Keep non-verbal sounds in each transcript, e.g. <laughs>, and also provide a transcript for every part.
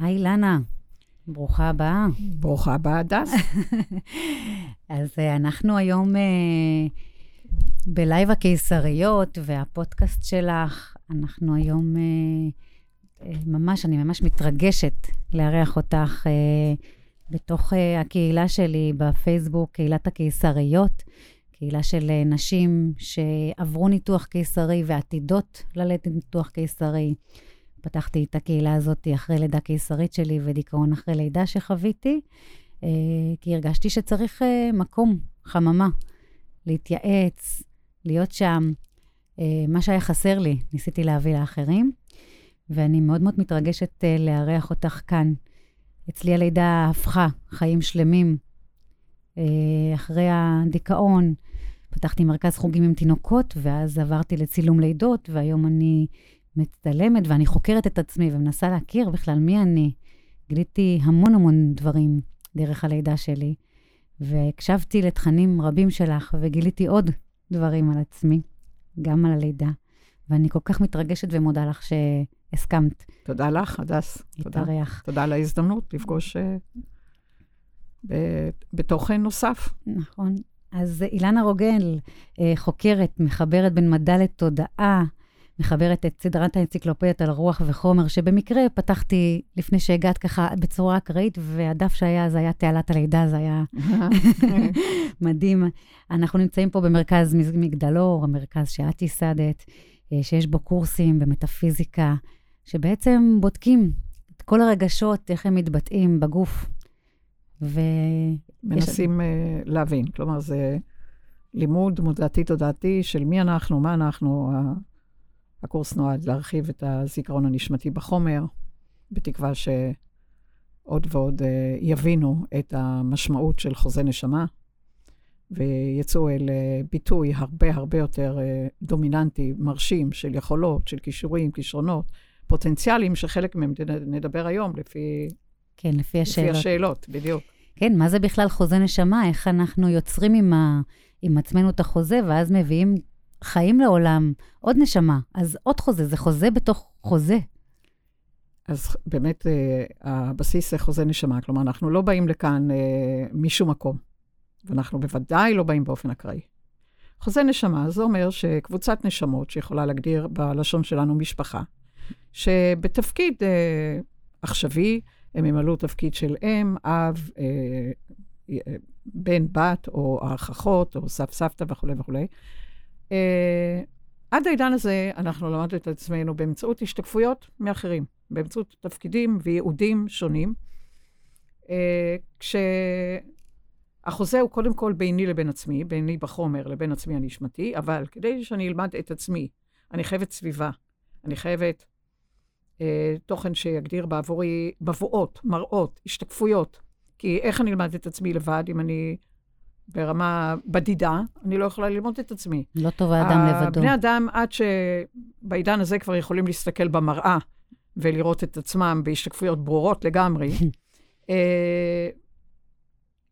היי, לנה. ברוכה הבאה. ברוכה הבאה, הדס. <laughs> אז אה, אנחנו היום uh, בלייב הקיסריות, והפודקאסט שלך, אנחנו היום אה, ממש, אני ממש מתרגשת לארח אותך בתוך הקהילה שלי בפייסבוק, קהילת הקיסריות, קהילה של נשים שעברו ניתוח קיסרי ועתידות ללדת ניתוח קיסרי. פתחתי את הקהילה הזאת אחרי לידה קיסרית שלי ודיכאון אחרי לידה שחוויתי, אה, כי הרגשתי שצריך אה, מקום, חממה, להתייעץ, להיות שם. אה, מה שהיה חסר לי, ניסיתי להביא לאחרים, ואני מאוד מאוד מתרגשת לארח אותך כאן. אצלי הלידה הפכה חיים שלמים. אחרי הדיכאון, פתחתי מרכז חוגים עם תינוקות, ואז עברתי לצילום לידות, והיום אני מצטלמת ואני חוקרת את עצמי ומנסה להכיר בכלל מי אני. גיליתי המון המון דברים דרך הלידה שלי, והקשבתי לתכנים רבים שלך וגיליתי עוד דברים על עצמי, גם על הלידה. ואני כל כך מתרגשת ומודה לך שהסכמת. תודה לך, הדס. להתארח. תודה על ההזדמנות לפגוש uh, בתוכן נוסף. נכון. אז אילנה רוגל, uh, חוקרת, מחברת בין מדע לתודעה. מחברת את סדרת האנציקלופדיות על רוח וחומר, שבמקרה פתחתי לפני שהגעת ככה בצורה אקראית, והדף שהיה, זה היה תעלת הלידה, זה היה <laughs> מדהים. אנחנו נמצאים פה במרכז מגדלור, המרכז שאת ייסדת, אה, שיש בו קורסים במטאפיזיקה, שבעצם בודקים את כל הרגשות, איך הם מתבטאים בגוף. ו... מנסים יש... uh, להבין, כלומר, זה לימוד מודעתי-תודעתי של מי אנחנו, מה אנחנו, הקורס נועד להרחיב את הזיכרון הנשמתי בחומר, בתקווה שעוד ועוד uh, יבינו את המשמעות של חוזה נשמה, ויצאו אל uh, ביטוי הרבה הרבה יותר uh, דומיננטי, מרשים, של יכולות, של כישורים, כישרונות, פוטנציאלים, שחלק מהם נדבר היום לפי... כן, לפי השאלות. לפי השאלות, בדיוק. כן, מה זה בכלל חוזה נשמה? איך אנחנו יוצרים עם, ה, עם עצמנו את החוזה, ואז מביאים חיים לעולם, עוד נשמה. אז עוד חוזה, זה חוזה בתוך חוזה. אז באמת, אה, הבסיס זה חוזה נשמה. כלומר, אנחנו לא באים לכאן אה, משום מקום, ואנחנו בוודאי לא באים באופן אקראי. חוזה נשמה, זה אומר שקבוצת נשמות, שיכולה להגדיר בלשון שלנו משפחה, שבתפקיד אה, עכשווי, הם ימלאו תפקיד של אם, אב, אה, אה, בן, בת, או אח, אחות, או סב, סבתא וכולי וכולי. Uh, עד העידן הזה אנחנו למדנו את עצמנו באמצעות השתקפויות מאחרים, באמצעות תפקידים וייעודים שונים, uh, כשהחוזה הוא קודם כל ביני לבין עצמי, ביני בחומר לבין עצמי הנשמתי, אבל כדי שאני אלמד את עצמי, אני חייבת סביבה, אני חייבת uh, תוכן שיגדיר בעבורי מבואות, מראות, השתקפויות. כי איך אני אלמד את עצמי לבד אם אני ברמה בדידה, אני לא יכולה ללמוד את עצמי. לא טוב האדם לבדו. בני אדם, עד שבעידן הזה כבר יכולים להסתכל במראה ולראות את עצמם בהשתקפויות ברורות לגמרי. <laughs> אה,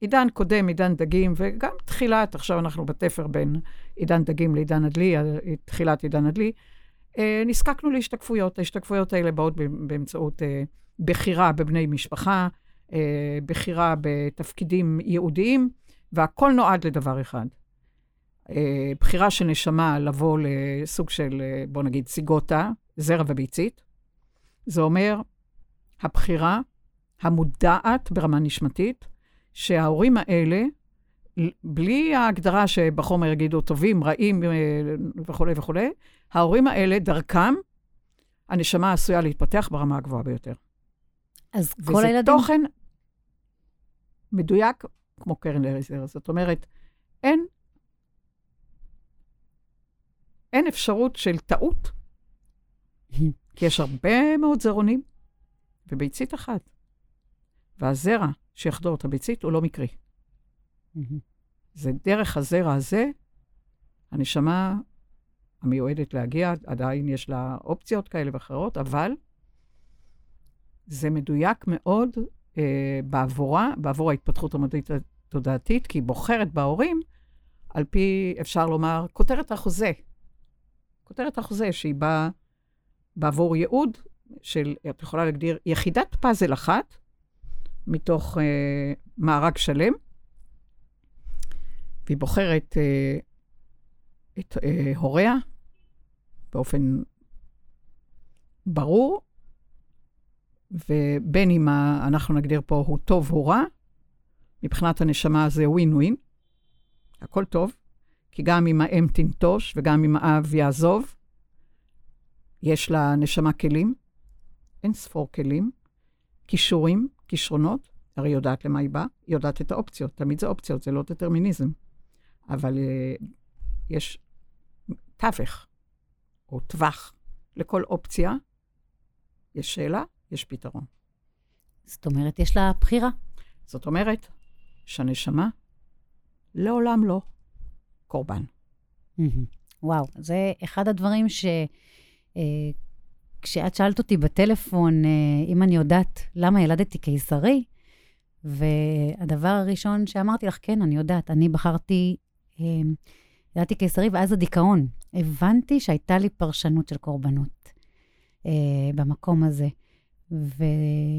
עידן קודם, עידן דגים, וגם תחילת, עכשיו אנחנו בתפר בין עידן דגים לעידן הדלי, תחילת עידן הדלי, אה, נזקקנו להשתקפויות. ההשתקפויות האלה באות באמצעות אה, בחירה בבני משפחה, בחירה בתפקידים ייעודיים, והכל נועד לדבר אחד. אה, בחירה של נשמה לבוא לסוג של, אה, בוא נגיד, סיגוטה, זרע וביצית. זה אומר, הבחירה המודעת ברמה נשמתית, שההורים האלה, בלי ההגדרה שבחומר יגידו טובים, רעים אה, וכולי וכולי, ההורים האלה, דרכם, הנשמה עשויה להתפתח ברמה הגבוהה ביותר. אז כל הילדים... וזה תוכן מדויק כמו קרן לייזר. זאת אומרת, אין, אין אפשרות של טעות, כי יש הרבה מאוד זרעונים וביצית אחת. והזרע שיחדור את הביצית הוא לא מקרי. זה דרך הזרע הזה, הנשמה המיועדת להגיע, עדיין יש לה אופציות כאלה ואחרות, אבל זה מדויק מאוד אה, בעבורה, בעבור ההתפתחות המדעית התודעתית, כי היא בוחרת בהורים, על פי, אפשר לומר, כותרת החוזה. כותרת החוזה, שהיא באה בעבור ייעוד של, את יכולה להגדיר, יחידת פאזל אחת, מתוך אה, מארג שלם, והיא בוחרת אה, את אה, הוריה באופן ברור, ובין אם אנחנו נגדיר פה הוא טוב או רע, מבחינת הנשמה זה ווין ווין, הכל טוב, כי גם אם האם תנטוש וגם אם האב יעזוב, יש לנשמה כלים, אין ספור כלים, כישורים, כישרונות, הרי היא יודעת למה היא באה, היא יודעת את האופציות, תמיד זה אופציות, זה לא דטרמיניזם. אבל uh, יש תווך, או טווח, לכל אופציה. יש שאלה, יש פתרון. זאת אומרת, יש לה בחירה. זאת אומרת שהנשמה לעולם לא קורבן. וואו, זה אחד הדברים ש... אה, כשאת שאלת אותי בטלפון אה, אם אני יודעת למה ילדתי קיסרי, והדבר הראשון שאמרתי לך, כן, אני יודעת, אני בחרתי, אה, ילדתי קיסרי, ואז הדיכאון. הבנתי שהייתה לי פרשנות של קורבנות במקום הזה. ו...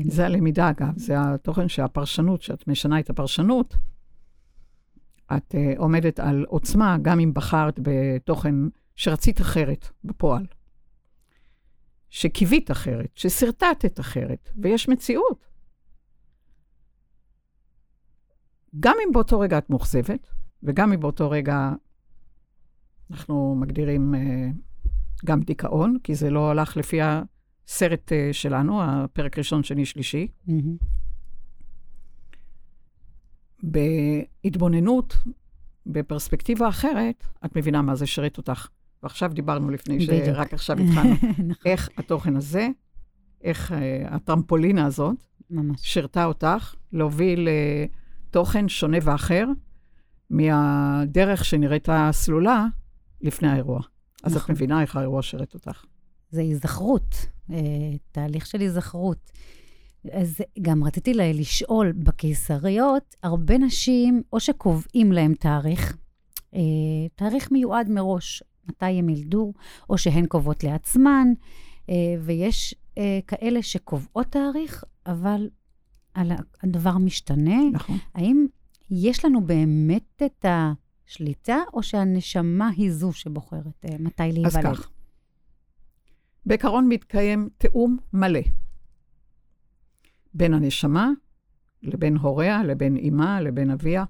זה הלמידה, אגב, זה התוכן שהפרשנות, שאת משנה את הפרשנות, את uh, עומדת על עוצמה, גם אם בחרת בתוכן שרצית אחרת בפועל. שקיווית אחרת, ששרטטת אחרת, ויש מציאות. גם אם באותו רגע את מאוכזבת, וגם אם באותו רגע אנחנו מגדירים uh, גם דיכאון, כי זה לא הלך לפי הסרט uh, שלנו, הפרק ראשון, שני, שלישי. Mm-hmm. בהתבוננות, בפרספקטיבה אחרת, את מבינה מה זה שרת אותך. ועכשיו דיברנו לפני שרק עכשיו התחלנו. <laughs> נכון. איך התוכן הזה, איך uh, הטרמפולינה הזאת, ממש. שרתה אותך להוביל uh, תוכן שונה ואחר מהדרך שנראית הסלולה לפני האירוע. אז נכון. את מבינה איך האירוע שרת אותך. זה היזכרות, uh, תהליך של היזכרות. אז גם רציתי לשאול, בקיסריות, הרבה נשים, או שקובעים להם תאריך, אה, תאריך מיועד מראש, מתי הם ילדו, או שהן קובעות לעצמן, אה, ויש אה, כאלה שקובעות תאריך, אבל הדבר משתנה. נכון. האם יש לנו באמת את השליטה, או שהנשמה היא זו שבוחרת אה, מתי להיוולד? אז כך. בעיקרון מתקיים תיאום מלא בין הנשמה לבין הוריה, לבין אימה, לבין אביה.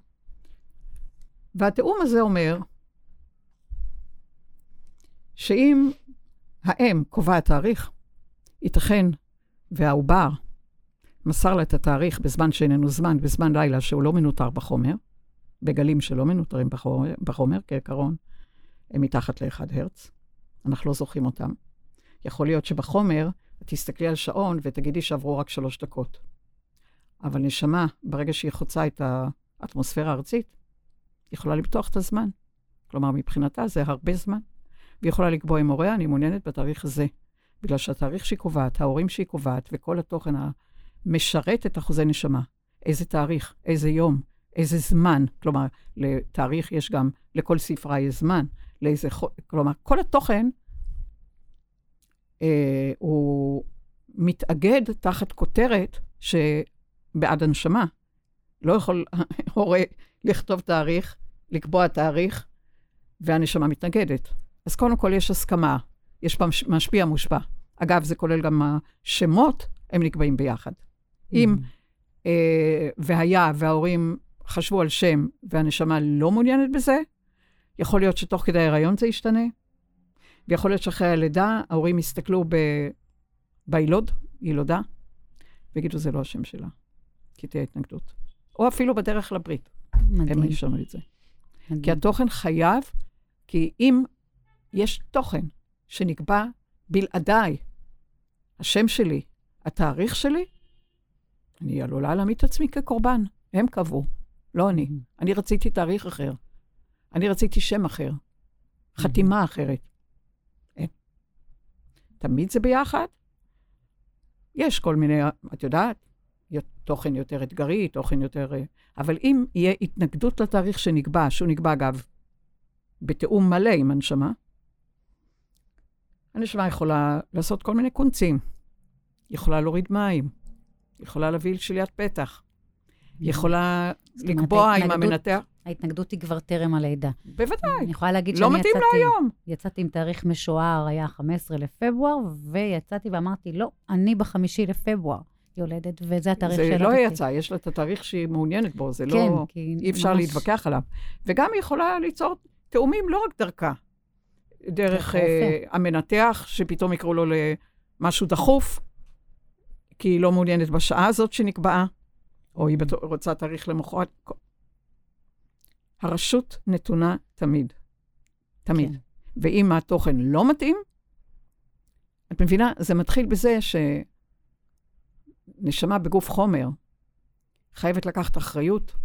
והתיאום הזה אומר שאם האם קובעת תאריך, ייתכן והעובר מסר לה את התאריך בזמן שאיננו זמן, בזמן לילה שהוא לא מנוטר בחומר, בגלים שלא מנוטרים בחומר, בחומר כעיקרון, הם מתחת ל-1 הרץ. אנחנו לא זוכרים אותם. יכול להיות שבחומר תסתכלי על שעון ותגידי שעברו רק שלוש דקות. אבל נשמה, ברגע שהיא חוצה את האטמוספירה הארצית, היא יכולה למתוח את הזמן. כלומר, מבחינתה זה הרבה זמן. והיא יכולה לקבוע עם הוריה, אני מעוניינת בתאריך הזה. בגלל שהתאריך שהיא קובעת, ההורים שהיא קובעת, וכל התוכן המשרת את אחוזי נשמה. איזה תאריך, איזה יום, איזה זמן. כלומר, לתאריך יש גם, לכל ספרה יש זמן. לאיזה, כלומר, כל התוכן הוא מתאגד תחת כותרת שבעד הנשמה. לא יכול <laughs> הורה לכתוב תאריך, לקבוע תאריך, והנשמה מתנגדת. אז קודם כל יש הסכמה, יש משפיע מושפע. אגב, זה כולל גם השמות, הם נקבעים ביחד. אם אה, והיה וההורים חשבו על שם והנשמה לא מעוניינת בזה, יכול להיות שתוך כדי ההיריון זה ישתנה, ויכול להיות שאחרי הלידה ההורים יסתכלו ב... בילוד, ילודה, ויגידו, זה לא השם שלה, כי תהיה התנגדות. או אפילו בדרך לברית. מדהים. הם ישנו את זה. מדהים. כי התוכן חייב, כי אם יש תוכן שנקבע בלעדיי, השם שלי, התאריך שלי, אני עלולה להעמיד את עצמי כקורבן. הם קבעו, לא אני. אני רציתי תאריך אחר. אני רציתי שם אחר, חתימה אחרת. תמיד זה ביחד. יש כל מיני, את יודעת, תוכן יותר אתגרי, תוכן יותר... אה, אבל אם יהיה התנגדות לתאריך שנקבע, שהוא נקבע, אגב, בתיאום מלא עם הנשמה, הנשמה יכולה לעשות כל מיני קונצים. יכולה להוריד מים, יכולה להביא לשליית פתח, יכולה לקבוע ההתנגדות- המנתח... ההתנגדות היא כבר טרם הלידה. בוודאי, אני יכולה להגיד לא שאני מתאים יצאתי, להיום. יצאתי עם תאריך משוער, היה 15 לפברואר, ויצאתי ואמרתי, לא, אני בחמישי לפברואר יולדת, וזה התאריך זה שילדתי. לא יצא, יש לה את התאריך שהיא מעוניינת בו, זה כן, לא... כי אי אפשר ממש- להתווכח עליו. וגם היא יכולה ליצור תאומים לא רק דרכה, דרך הרופא. המנתח, שפתאום יקראו לו למשהו דחוף, כי היא לא מעוניינת בשעה הזאת שנקבעה, או היא רוצה תאריך למחרת. הרשות נתונה תמיד. תמיד. כן. ואם התוכן לא מתאים, את מבינה? זה מתחיל בזה שנשמה בגוף חומר חייבת לקחת אחריות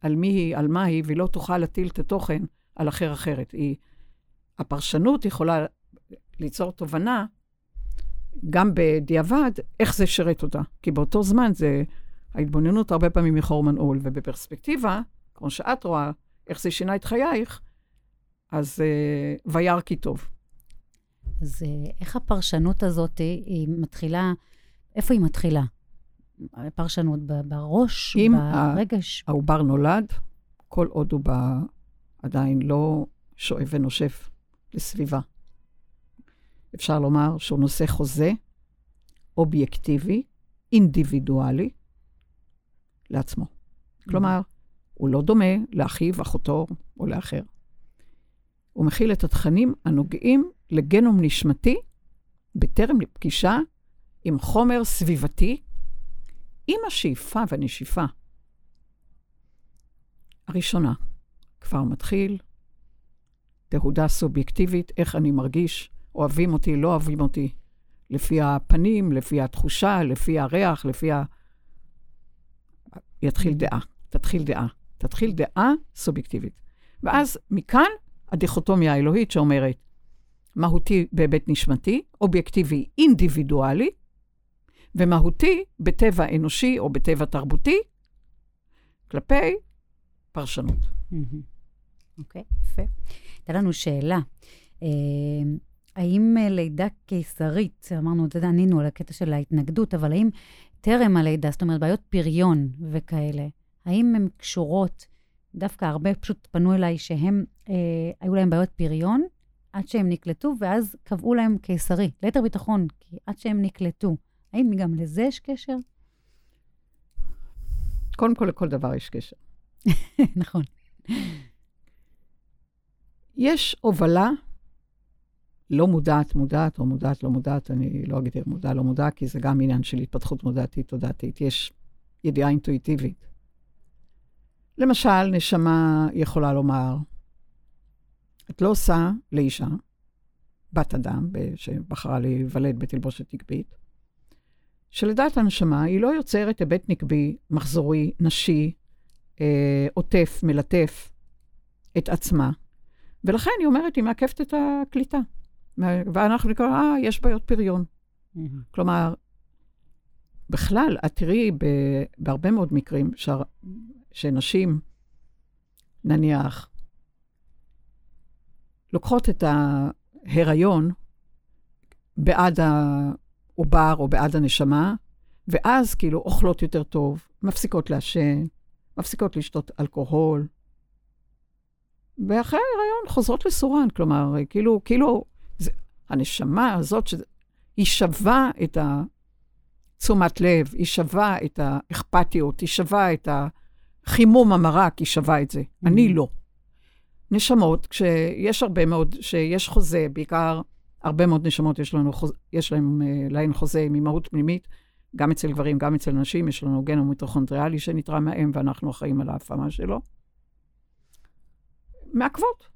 על מי היא, על מה היא, והיא לא תוכל להטיל את התוכן על אחר אחרת. היא, הפרשנות יכולה ליצור תובנה, גם בדיעבד, איך זה שרת אותה. כי באותו זמן זה, ההתבוננות הרבה פעמים היא חור מנעול, ובפרספקטיבה, כמו שאת רואה, איך זה שינה את חייך, אז uh, וירא כי טוב. אז אה, איך הפרשנות הזאת, היא- מתחילה, איפה היא מתחילה? הפרשנות בראש, אם ברגש? העובר נולד, כל עוד הוא בא, עדיין לא שואב ונושף לסביבה. אפשר לומר שהוא נושא חוזה אובייקטיבי, אינדיבידואלי, לעצמו. כלומר, הוא לא דומה לאחיו, אחותו או לאחר. הוא מכיל את התכנים הנוגעים לגנום נשמתי בטרם פגישה עם חומר סביבתי, עם השאיפה והנשיפה הראשונה. כבר מתחיל, תהודה סובייקטיבית, איך אני מרגיש, אוהבים אותי, לא אוהבים אותי, לפי הפנים, לפי התחושה, לפי הריח, לפי ה... יתחיל דעה, תתחיל דעה, תתחיל דעה סובייקטיבית. ואז מכאן הדיכוטומיה האלוהית שאומרת, מהותי בהיבט נשמתי, אובייקטיבי אינדיבידואלי, ומהותי בטבע אנושי או בטבע תרבותי, כלפי פרשנות. אוקיי, יפה. הייתה לנו שאלה. אה, האם אה, לידה קיסרית, אמרנו, אתה יודע, ענינו על הקטע של ההתנגדות, אבל האם טרם הלידה, זאת אומרת, בעיות פריון וכאלה, האם הן קשורות, דווקא הרבה פשוט פנו אליי שהם, אה, היו להם בעיות פריון עד שהם נקלטו, ואז קבעו להם קיסרי, ליתר ביטחון, כי עד שהם נקלטו. האם גם לזה יש קשר? קודם כל, לכל דבר יש קשר. <laughs> נכון. יש הובלה לא מודעת, מודעת או מודעת, לא מודעת, אני לא אגדיר מודע, לא מודע, כי זה גם עניין של התפתחות מודעתית, תודעתית. יש ידיעה אינטואיטיבית. למשל, נשמה יכולה לומר, את לא עושה לאישה, בת אדם, שבחרה להיוולד בתלבושת נקבית, שלדעת הנשמה היא לא יוצרת היבט נקבי, מחזורי, נשי, אה, עוטף, מלטף את עצמה. ולכן היא אומרת, היא מעכבת את הקליטה. ואנחנו נקרא, אה, יש בעיות פריון. מהמם. כלומר, בכלל, את תראי בהרבה מאוד מקרים שנשים, נניח, לוקחות את ההיריון בעד העובר או בעד הנשמה, ואז כאילו אוכלות יותר טוב, מפסיקות לעשן, מפסיקות לשתות אלכוהול, ואחרי ההיריון חוזרות לסורן. כלומר, כאילו, כאילו, זה, הנשמה הזאת, שזה, היא שווה את התשומת לב, היא שווה את האכפתיות, היא שווה את החימום המרק, היא שווה את זה. Mm. אני לא. נשמות, כשיש הרבה מאוד, שיש חוזה, בעיקר הרבה מאוד נשמות יש לנו, יש להם, אה, להן חוזה עם אימהות פנימית, גם אצל גברים, גם אצל נשים, יש לנו גנום מיטוכונדריאלי שנתרם מהאם, ואנחנו אחראים על ההפעמה שלו. מעכבות.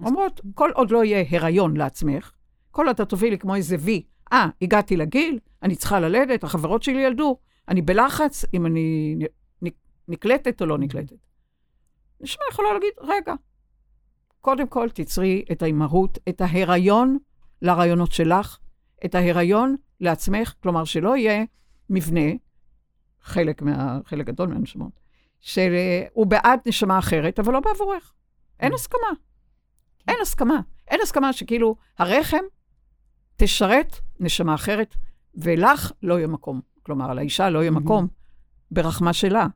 אז אומרות, כל עוד לא יהיה הריון לעצמך, כל עוד את תובילי כמו איזה וי, אה, הגעתי לגיל, אני צריכה ללדת, החברות שלי ילדו, אני בלחץ אם אני נקלטת או לא נקלטת. נשמע יכולה להגיד, רגע, קודם כל תצרי את האימהות, את ההיריון לרעיונות שלך, את ההיריון לעצמך, כלומר שלא יהיה מבנה, חלק, מה, חלק גדול מהנשמות, שהוא בעד נשמה אחרת, אבל לא בעבורך. אין הסכמה. אין הסכמה. אין הסכמה שכאילו הרחם תשרת נשמה אחרת ולך לא יהיה מקום. כלומר, לאישה לא יהיה מקום ברחמה שלה.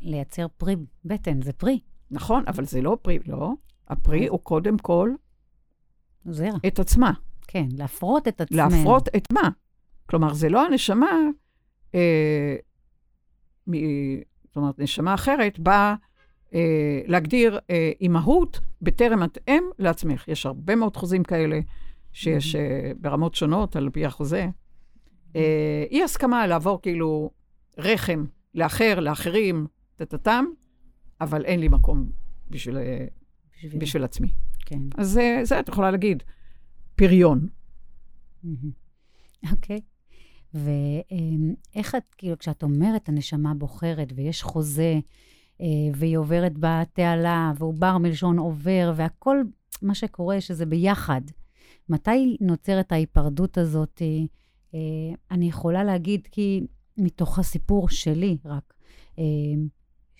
לייצר פרי בטן, זה פרי. נכון, אבל זה לא פרי, לא. הפרי הוא קודם כל זרע. את עצמה. כן, להפרות את עצמנו. להפרות את מה? כלומר, זה לא הנשמה, אה, מ, זאת אומרת, נשמה אחרת באה אה, להגדיר אה, אימהות בטרם את אם לעצמך. יש הרבה מאוד חוזים כאלה שיש אה, ברמות שונות על פי החוזה. אה, אי הסכמה לעבור כאילו רחם לאחר, לאחרים, טטטם, אבל אין לי מקום בשביל, אה, בשביל... בשביל עצמי. כן. אז זה, זה את יכולה להגיד, פריון. אוקיי. ואיך את, כאילו, כשאת אומרת הנשמה בוחרת ויש חוזה, אה, והיא עוברת בתעלה, ועובר מלשון עובר, והכל, מה שקורה, שזה ביחד. מתי נוצרת ההיפרדות הזאת? אה, אני יכולה להגיד, כי מתוך הסיפור שלי רק,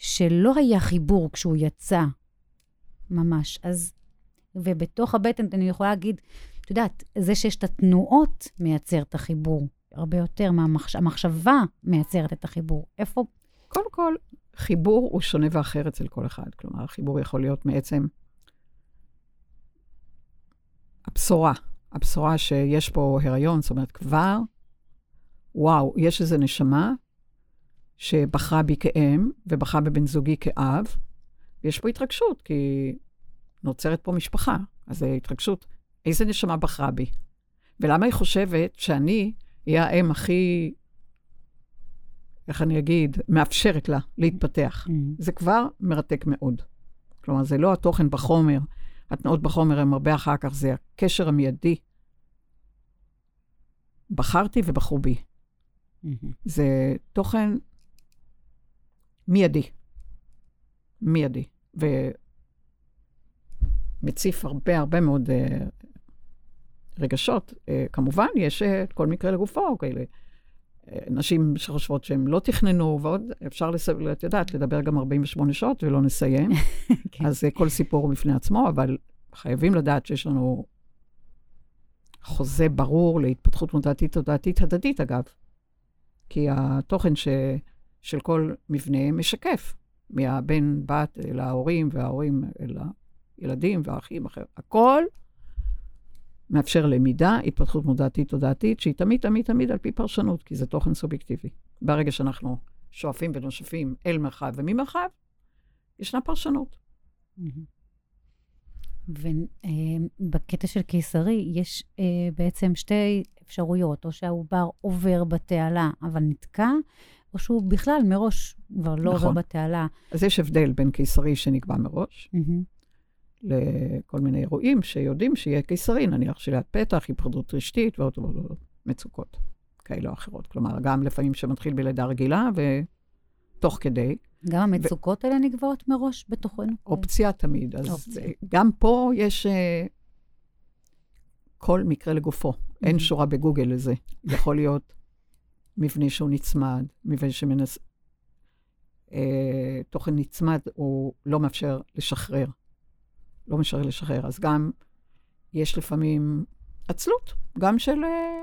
שלא היה חיבור כשהוא יצא, ממש. אז, ובתוך הבטן אני יכולה להגיד, את יודעת, זה שיש את התנועות מייצר את החיבור, הרבה יותר מהמחשבה מייצרת את החיבור. איפה? קודם כל, חיבור הוא שונה ואחר אצל כל אחד. כלומר, החיבור יכול להיות מעצם הבשורה, הבשורה שיש פה הריון, זאת אומרת, כבר, וואו, יש איזו נשמה שבחרה בי כאם ובחרה בבן זוגי כאב, ויש פה התרגשות, כי נוצרת פה משפחה, אז זו התרגשות. איזה נשמה בחרה בי? ולמה היא חושבת שאני אהיה האם הכי, איך אני אגיד, מאפשרת לה להתפתח? Mm-hmm. זה כבר מרתק מאוד. כלומר, זה לא התוכן בחומר, התנועות בחומר הן הרבה אחר כך, זה הקשר המיידי. בחרתי ובחרו בי. Mm-hmm. זה תוכן מיידי. מיידי. ומציף הרבה הרבה מאוד uh, רגשות. Uh, כמובן, יש uh, כל מקרה לגופו, כאלה. Uh, נשים שחושבות שהן לא תכננו, ועוד אפשר, לס... את יודעת, לדבר גם 48 שעות ולא נסיים. <laughs> כן. אז uh, כל סיפור הוא בפני עצמו, אבל חייבים לדעת שיש לנו חוזה ברור להתפתחות מודעתית תודעתית הדדית, אגב. כי התוכן ש... של כל מבנה משקף, מהבן, בת, אל ההורים, וההורים אל הילדים והאחים, אחר. הכל מאפשר למידה, התפתחות מודעתית תודעתית, שהיא תמיד, תמיד, תמיד על פי פרשנות, כי זה תוכן סובייקטיבי. ברגע שאנחנו שואפים ונושפים אל מרחב וממרחב, ישנה פרשנות. ובקטע של קיסרי יש אה, בעצם שתי אפשרויות, או שהעובר עובר בתעלה אבל נתקע, או שהוא בכלל מראש כבר לא נכון. עובר בתעלה. אז יש הבדל בין קיסרי שנקבע מראש, מהמם. לכל מיני אירועים שיודעים שיהיה קיסרי, נניח שליד פתח, היפרדות רשתית ועוד ועוד מצוקות כאלה או אחרות. כלומר, גם לפעמים שמתחיל בלידה רגילה ותוך כדי, גם המצוקות האלה נקבעות מראש בתוכנו. אופציה תמיד. אז אופציה. גם פה יש אה, כל מקרה לגופו. אין Mhm. שורה בגוגל לזה. יכול להיות מבנה שהוא נצמד, מבנה שמנס... אה, תוכן נצמד, הוא לא מאפשר לשחרר. לא מאפשר לשחרר. אז גם יש לפעמים עצלות, גם של אה,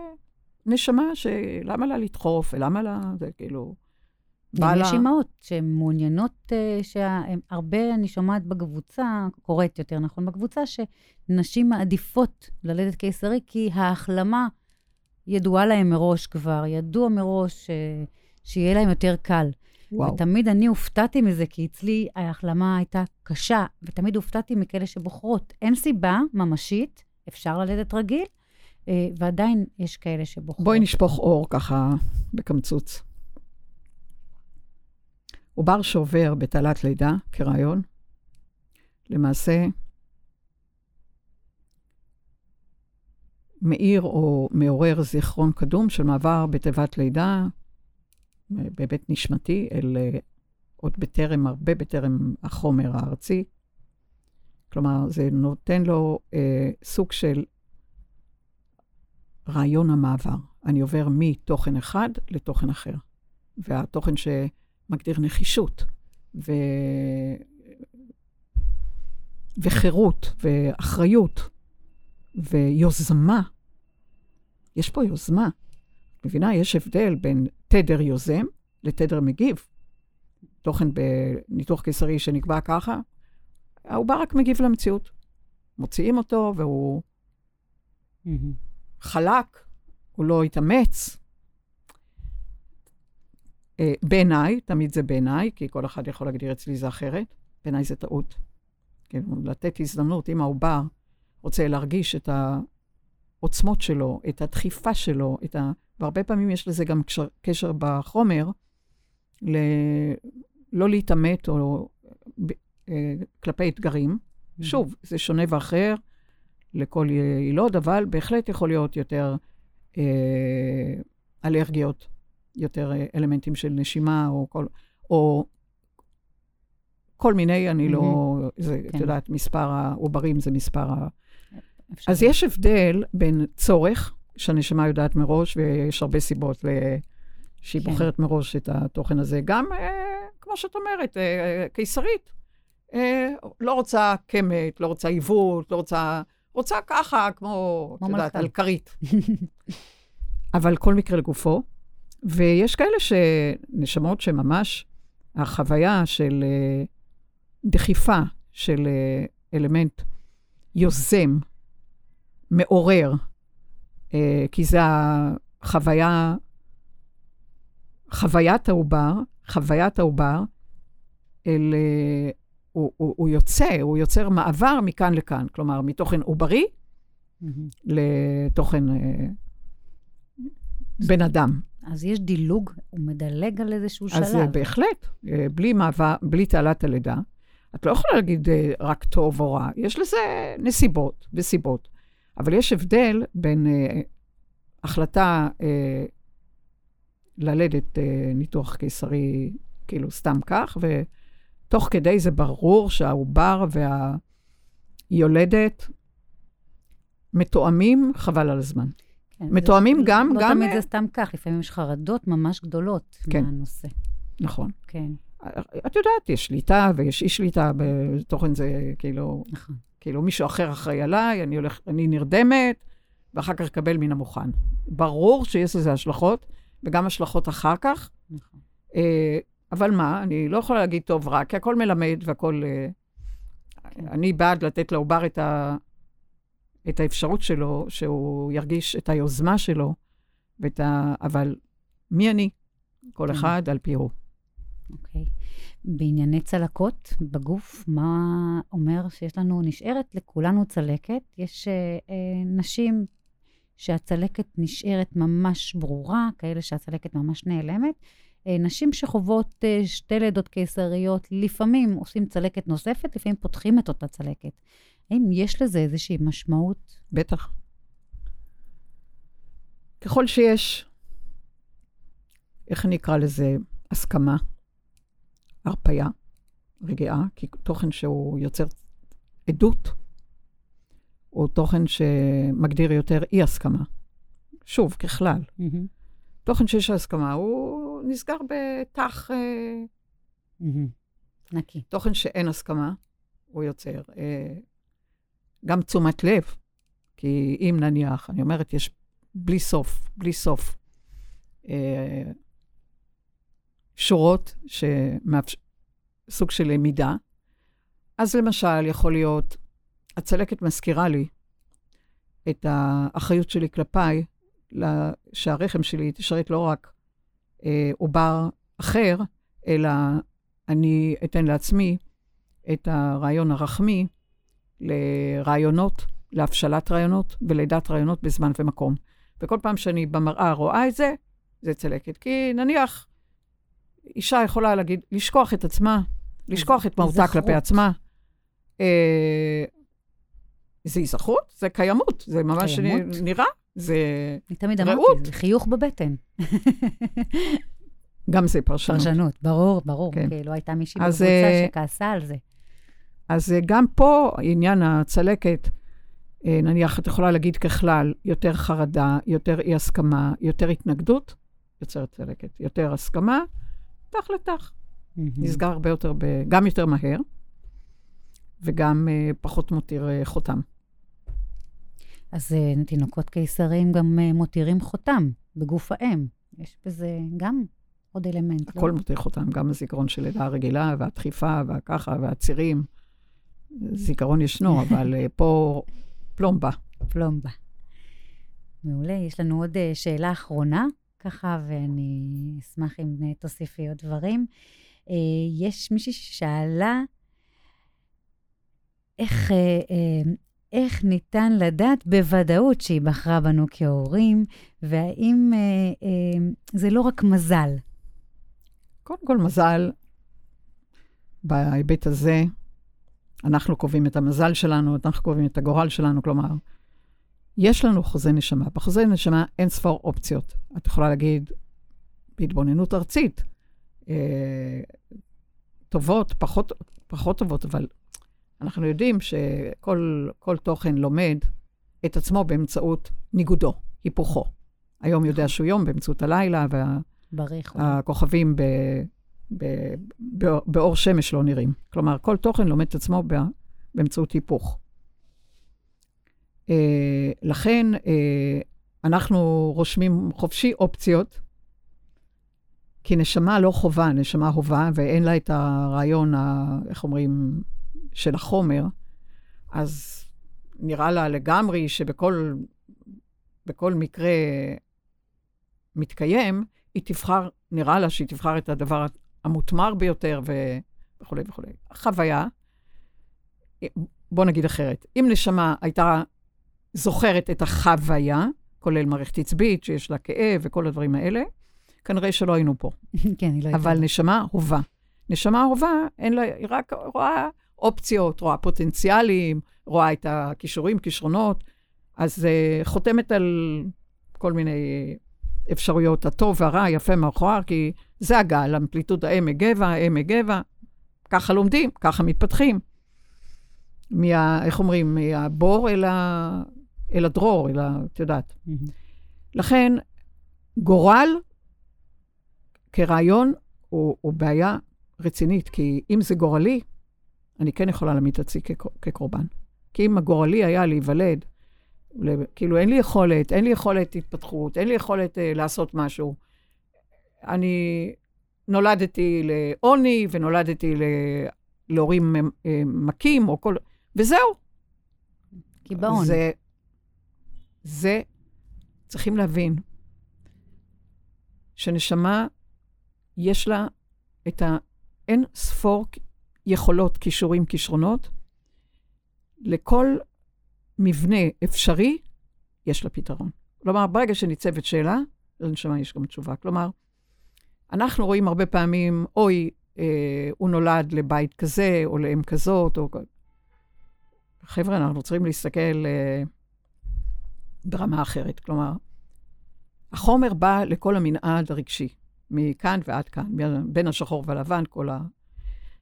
נשמה, שלמה לה לדחוף, ולמה לה, זה כאילו... בא גם לה- יש אימהות שהן מעוניינות, אה, שהן- הרבה, אני שומעת בקבוצה, קוראת יותר נכון בקבוצה, שנשים מעדיפות ללדת קיסרי, כי ההחלמה ידועה להן מראש כבר, ידוע מראש אה, שיהיה להן יותר קל. וואו. ותמיד אני הופתעתי מזה, כי אצלי ההחלמה הייתה קשה, ותמיד הופתעתי מכאלה שבוחרות. אין סיבה ממשית, אפשר ללדת רגיל, אה, ועדיין יש כאלה שבוחרות. בואי נשפוך אור ככה בקמצוץ. עובר שעובר בתעלת לידה כרעיון, למעשה מאיר או מעורר זיכרון קדום של מעבר בתיבת לידה, בהיבט נשמתי, אל עוד בטרם, הרבה בטרם החומר הארצי. כלומר, זה נותן לו אה, סוג של רעיון המעבר. אני עובר מתוכן אחד לתוכן אחר. והתוכן שמגדיר נחישות, ו... וחירות, ואחריות, ויוזמה, יש פה יוזמה. את מבינה? יש הבדל בין תדר יוזם לתדר מגיב. תוכן בניתוח קיסרי שנקבע ככה, העובר רק מגיב למציאות. מוציאים אותו והוא חלק, הוא לא התאמץ. אה, בעיניי, תמיד זה בעיניי, כי כל אחד יכול להגדיר אצלי זה אחרת, בעיניי זה טעות. כאילו, לתת הזדמנות, אם העובר רוצה להרגיש את העוצמות שלו, את הדחיפה שלו, את ה... והרבה פעמים יש לזה גם קשר, קשר בחומר, ל... לא להתעמת או אה, כלפי אתגרים. Mm-hmm. שוב, זה שונה ואחר לכל יילוד, אבל בהחלט יכול להיות יותר אה, אלרגיות, יותר אה, אלמנטים של נשימה, או כל, או כל מיני, אני mm-hmm. לא, זה, כן. את יודעת, מספר העוברים זה מספר ה... אז יש הבדל בין צורך, שהנשמה יודעת מראש, ויש הרבה סיבות. שהיא כן. בוחרת מראש את התוכן הזה. גם, אה, כמו שאת אומרת, אה, קיסרית. אה, לא רוצה קמת, לא רוצה עיוות, לא רוצה... רוצה ככה, כמו, את יודעת, על כרית. <laughs> אבל כל מקרה לגופו. ויש כאלה שנשמות שממש החוויה של אה, דחיפה של אה, אלמנט יוזם, מעורר, אה, כי זה החוויה, חוויית העובר, חוויית העובר, אל, הוא, הוא, הוא יוצא, הוא יוצר מעבר מכאן לכאן. כלומר, מתוכן עוברי mm-hmm. לתוכן אה, בן אדם. אז יש דילוג, הוא מדלג על איזשהו שלב. אז אה, בהחלט, אה, בלי מעבר, בלי תעלת הלידה. את לא יכולה להגיד אה, רק טוב או רע, יש לזה נסיבות וסיבות. אבל יש הבדל בין אה, החלטה אה, ללדת אה, ניתוח קיסרי, כאילו סתם כך, ותוך כדי זה ברור שהעובר והיולדת מתואמים, חבל על הזמן. כן, מתואמים זה, גם, לא גם... לא תמיד זה סתם כך, לפעמים יש חרדות ממש גדולות כן. מהנושא. נכון. כן. את יודעת, יש שליטה ויש אי שליטה בתוכן זה, כאילו... נכון. כאילו, מישהו אחר אחראי עליי, אני, הולך, אני נרדמת, ואחר כך אקבל מן המוכן. ברור שיש לזה השלכות, וגם השלכות אחר כך. נכון. אה, אבל מה, אני לא יכולה להגיד טוב, רע, כי הכל מלמד והכל... אה, כן. אני בעד לתת לעובר את, ה, את האפשרות שלו, שהוא ירגיש את היוזמה שלו, ואת ה, אבל מי אני? כל כן. אחד על פי הוא. אוקיי. בענייני צלקות בגוף, מה אומר שיש לנו, נשארת לכולנו צלקת. יש אה, אה, נשים שהצלקת נשארת ממש ברורה, כאלה שהצלקת ממש נעלמת. אה, נשים שחוות אה, שתי לידות קיסריות, לפעמים עושים צלקת נוספת, לפעמים פותחים את אותה צלקת. האם יש לזה איזושהי משמעות? בטח. ככל שיש, איך אני אקרא לזה, הסכמה, הרפייה, רגיעה, כי תוכן שהוא יוצר עדות, הוא תוכן שמגדיר יותר אי-הסכמה. שוב, ככלל. Mm-hmm. תוכן שיש הסכמה, הוא נסגר בתח... mm-hmm. נקי. תוכן שאין הסכמה, הוא יוצר אה, גם תשומת לב. כי אם נניח, אני אומרת, יש בלי סוף, בלי סוף, אה, שורות שמאפשר... סוג של למידה. אז למשל, יכול להיות, הצלקת מזכירה לי את האחריות שלי כלפיי, שהרחם שלי תשרת לא רק אה, עובר אחר, אלא אני אתן לעצמי את הרעיון הרחמי לרעיונות, להבשלת רעיונות ולידת רעיונות בזמן ומקום. וכל פעם שאני במראה רואה את זה, זה צלקת. כי נניח, אישה יכולה להגיד, לשכוח את עצמה, לשכוח את מהותה כלפי עצמה. אה, זה היזכרות, זה קיימות, זה ממש קיימות? נראה, זה רעות. אני תמיד אמרתי, זה חיוך בבטן. <laughs> גם זה פרשנות. פרשנות, ברור, ברור. כן. כאילו, הייתה מישהי בקבוצה אה, שכעסה על זה. אז אה, גם פה, עניין הצלקת, נניח, את יכולה להגיד ככלל, יותר חרדה, יותר אי-הסכמה, יותר התנגדות, יוצרת צלקת. יותר הסכמה, תח לתח. Mm-hmm. נסגר הרבה יותר, ב, גם יותר מהר, וגם uh, פחות מותיר uh, חותם. אז uh, תינוקות קיסריים גם uh, מותירים חותם בגוף האם. יש בזה גם עוד אלמנט. הכל לא? מותיר חותם, גם הזיכרון של לידה הרגילה, והדחיפה, והככה, והצירים. זיכרון ישנו, <laughs> אבל uh, פה פלומבה. פלומבה. מעולה. יש לנו עוד uh, שאלה אחרונה, ככה, ואני אשמח אם תוסיפי עוד דברים. Uh, יש מישהי ששאלה, איך, אה, אה, איך ניתן לדעת בוודאות שהיא בחרה בנו כהורים, והאם אה, אה, זה לא רק מזל? קודם כל, מזל, בהיבט הזה, אנחנו קובעים את המזל שלנו, אנחנו קובעים את הגורל שלנו, כלומר, יש לנו חוזה נשמה. בחוזה נשמה אין ספור אופציות. את יכולה להגיד, בהתבוננות ארצית, אה, טובות, פחות, פחות טובות, אבל אנחנו יודעים שכל תוכן לומד את עצמו באמצעות ניגודו, היפוכו. היום יודע נכון. שהוא יום באמצעות הלילה, והכוכבים ב, ב, ב, באור שמש לא נראים. כלומר, כל תוכן לומד את עצמו באמצעות היפוך. אה, לכן, אה, אנחנו רושמים חופשי אופציות, כי נשמה לא חובה, נשמה הובה, ואין לה את הרעיון, ה, איך אומרים, של החומר, אז נראה לה לגמרי שבכל בכל מקרה מתקיים, היא תבחר, נראה לה שהיא תבחר את הדבר המותמר ביותר וכולי וכולי. החוויה, בוא נגיד אחרת, אם נשמה הייתה זוכרת את החוויה, כולל מערכת עצבית שיש לה כאב וכל הדברים האלה, כנראה שלא היינו פה. <laughs> כן, היא לא הייתה. אבל נשמה הובה. נשמה הובה, אין לה, היא רק רואה אופציות, רואה פוטנציאלים, רואה את הכישורים, כישרונות, אז uh, חותמת על כל מיני אפשרויות, הטוב והרע, היפה מהמכוער, כי זה הגל, אמפליטוד האם הגבע, האם הגבע, ככה לומדים, ככה מתפתחים. מה, איך אומרים, מהבור אל, ה, אל הדרור, אל ה... את יודעת. Mm-hmm. לכן, גורל כרעיון הוא, הוא בעיה רצינית, כי אם זה גורלי, אני כן יכולה להעמיד את עצמי כקורבן. כי אם הגורלי היה להיוולד, כאילו אין לי יכולת, אין לי יכולת התפתחות, אין לי יכולת אה, לעשות משהו. אני נולדתי לעוני ונולדתי להורים אה, מכים, או כל... וזהו. קיבעון. זה, זה, צריכים להבין שנשמה, יש לה את האין ספור יכולות, כישורים, כישרונות. לכל מבנה אפשרי, יש לה פתרון. כלומר, ברגע שניצבת שאלה, לנשמה יש גם תשובה. כלומר, אנחנו רואים הרבה פעמים, אוי, אה, הוא נולד לבית כזה, או לאם כזאת, או... חבר'ה, אנחנו צריכים להסתכל אה, ברמה אחרת. כלומר, החומר בא לכל המנעד הרגשי, מכאן ועד כאן, בין השחור והלבן, כל ה...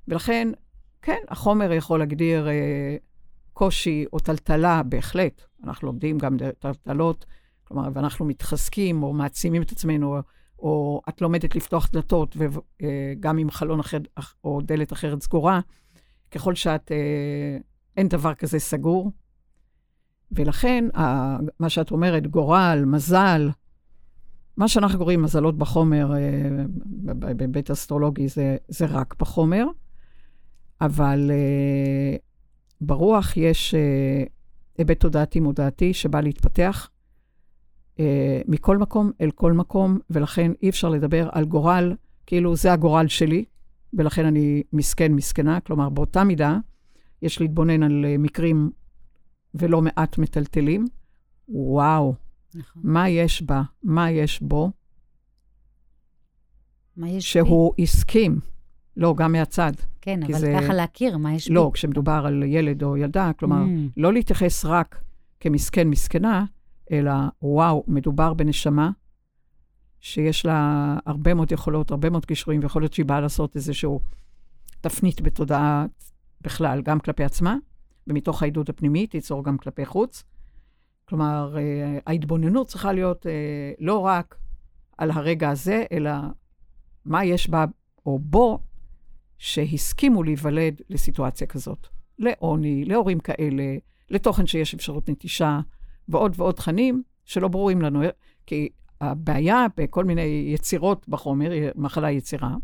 ולכן, כן, החומר יכול להגדיר אה, קושי או טלטלה, בהחלט. אנחנו לומדים גם טלטלות, כלומר, ואנחנו מתחזקים או מעצימים את עצמנו, או, או את לומדת לפתוח דלתות, וגם אה, עם חלון אחר או דלת אחרת סגורה, ככל שאת, אה, אין דבר כזה סגור. ולכן, ה, מה שאת אומרת, גורל, מזל, מה שאנחנו קוראים מזלות בחומר, אה, בבית אסטרולוגי, זה, זה רק בחומר. אבל uh, ברוח יש uh, היבט תודעתי-מודעתי שבא להתפתח מכל מקום אל כל מקום, ולכן אי אפשר לדבר על גורל, כאילו זה הגורל שלי, ולכן אני מסכן, מסכנה. כלומר, באותה מידה, יש להתבונן על מקרים ולא מעט מטלטלים. וואו, נכון. מה יש בה, מה יש בו, מה יש שהוא בי? הסכים. לא, גם מהצד. כן, אבל זה... ככה להכיר מה יש לא, בי. כשמדובר על ילד או ילדה, כלומר, mm. לא להתייחס רק כמסכן, מסכנה, אלא, וואו, מדובר בנשמה שיש לה הרבה מאוד יכולות, הרבה מאוד קישורים, ויכול להיות שהיא באה לעשות איזשהו תפנית בתודעה בכלל, גם כלפי עצמה, ומתוך העידוד הפנימי תיצור גם כלפי חוץ. כלומר, אה, ההתבוננות צריכה להיות אה, לא רק על הרגע הזה, אלא מה יש בה או בו שהסכימו להיוולד לסיטואציה כזאת. לעוני, להורים כאלה, לתוכן שיש אפשרות נטישה, ועוד ועוד תכנים שלא ברורים לנו. כי הבעיה בכל מיני יצירות בחומר, מחלה יצירה,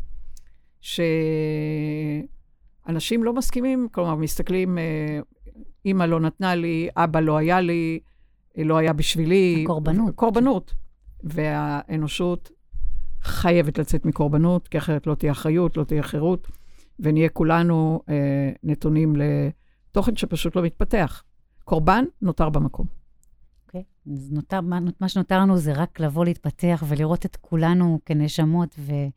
שאנשים לא מסכימים, כלומר, מסתכלים, אה, אימא לא נתנה לי, אבא לא היה לי, לא היה בשבילי. הקורבנות. קורבנות. והאנושות חייבת לצאת מקורבנות, כי אחרת לא תהיה אחריות, לא תהיה חירות, ונהיה כולנו אה, נתונים לתוכן שפשוט לא מתפתח. קורבן נותר במקום. אוקיי, okay. אז נותר, מה, מה שנותר לנו זה רק לבוא להתפתח ולראות את כולנו כנשמות, ואני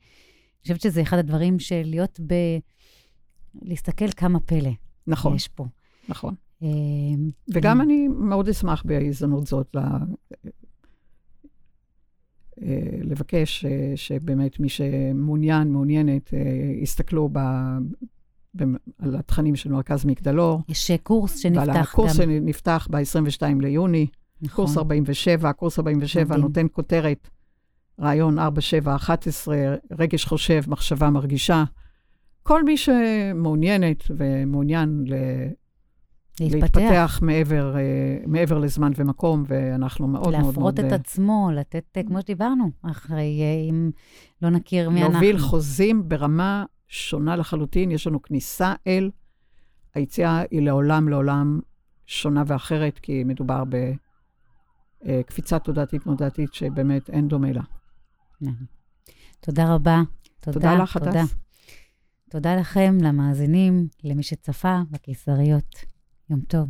חושבת שזה אחד הדברים של להיות ב... להסתכל כמה פלא נכון. יש פה. נכון. אה, וגם אני מאוד אשמח בהזדמנות זאת אה, לבקש אה, שבאמת מי שמעוניין, מעוניינת, יסתכלו ב... על התכנים של מרכז מגדלור. יש קורס שנפתח גם. ועל הקורס. שנפתח ב-22 ליוני. נכון. קורס 47, קורס 47 מדהים. נותן כותרת, רעיון 4711, רגש חושב, מחשבה מרגישה. כל מי שמעוניינת ומעוניין להתפתח, להתפתח מעבר, אה, מעבר לזמן ומקום, ואנחנו מאוד מאוד מאוד... להפרות את אה, עצמו, לתת, אה, כמו שדיברנו, אחרי, אם לא נכיר מי אנחנו. להוביל חוזים ברמה שונה לחלוטין. יש לנו כניסה אל, היציאה היא לעולם לעולם שונה ואחרת, כי מדובר בקפיצה תודעתית מודעתית שבאמת אין דומה לה. תודה רבה. תודה, תודה לך, הדס. תודה לכם, למאזינים, למי שצפה בקיסריות. יום טוב.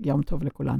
יום טוב לכולן.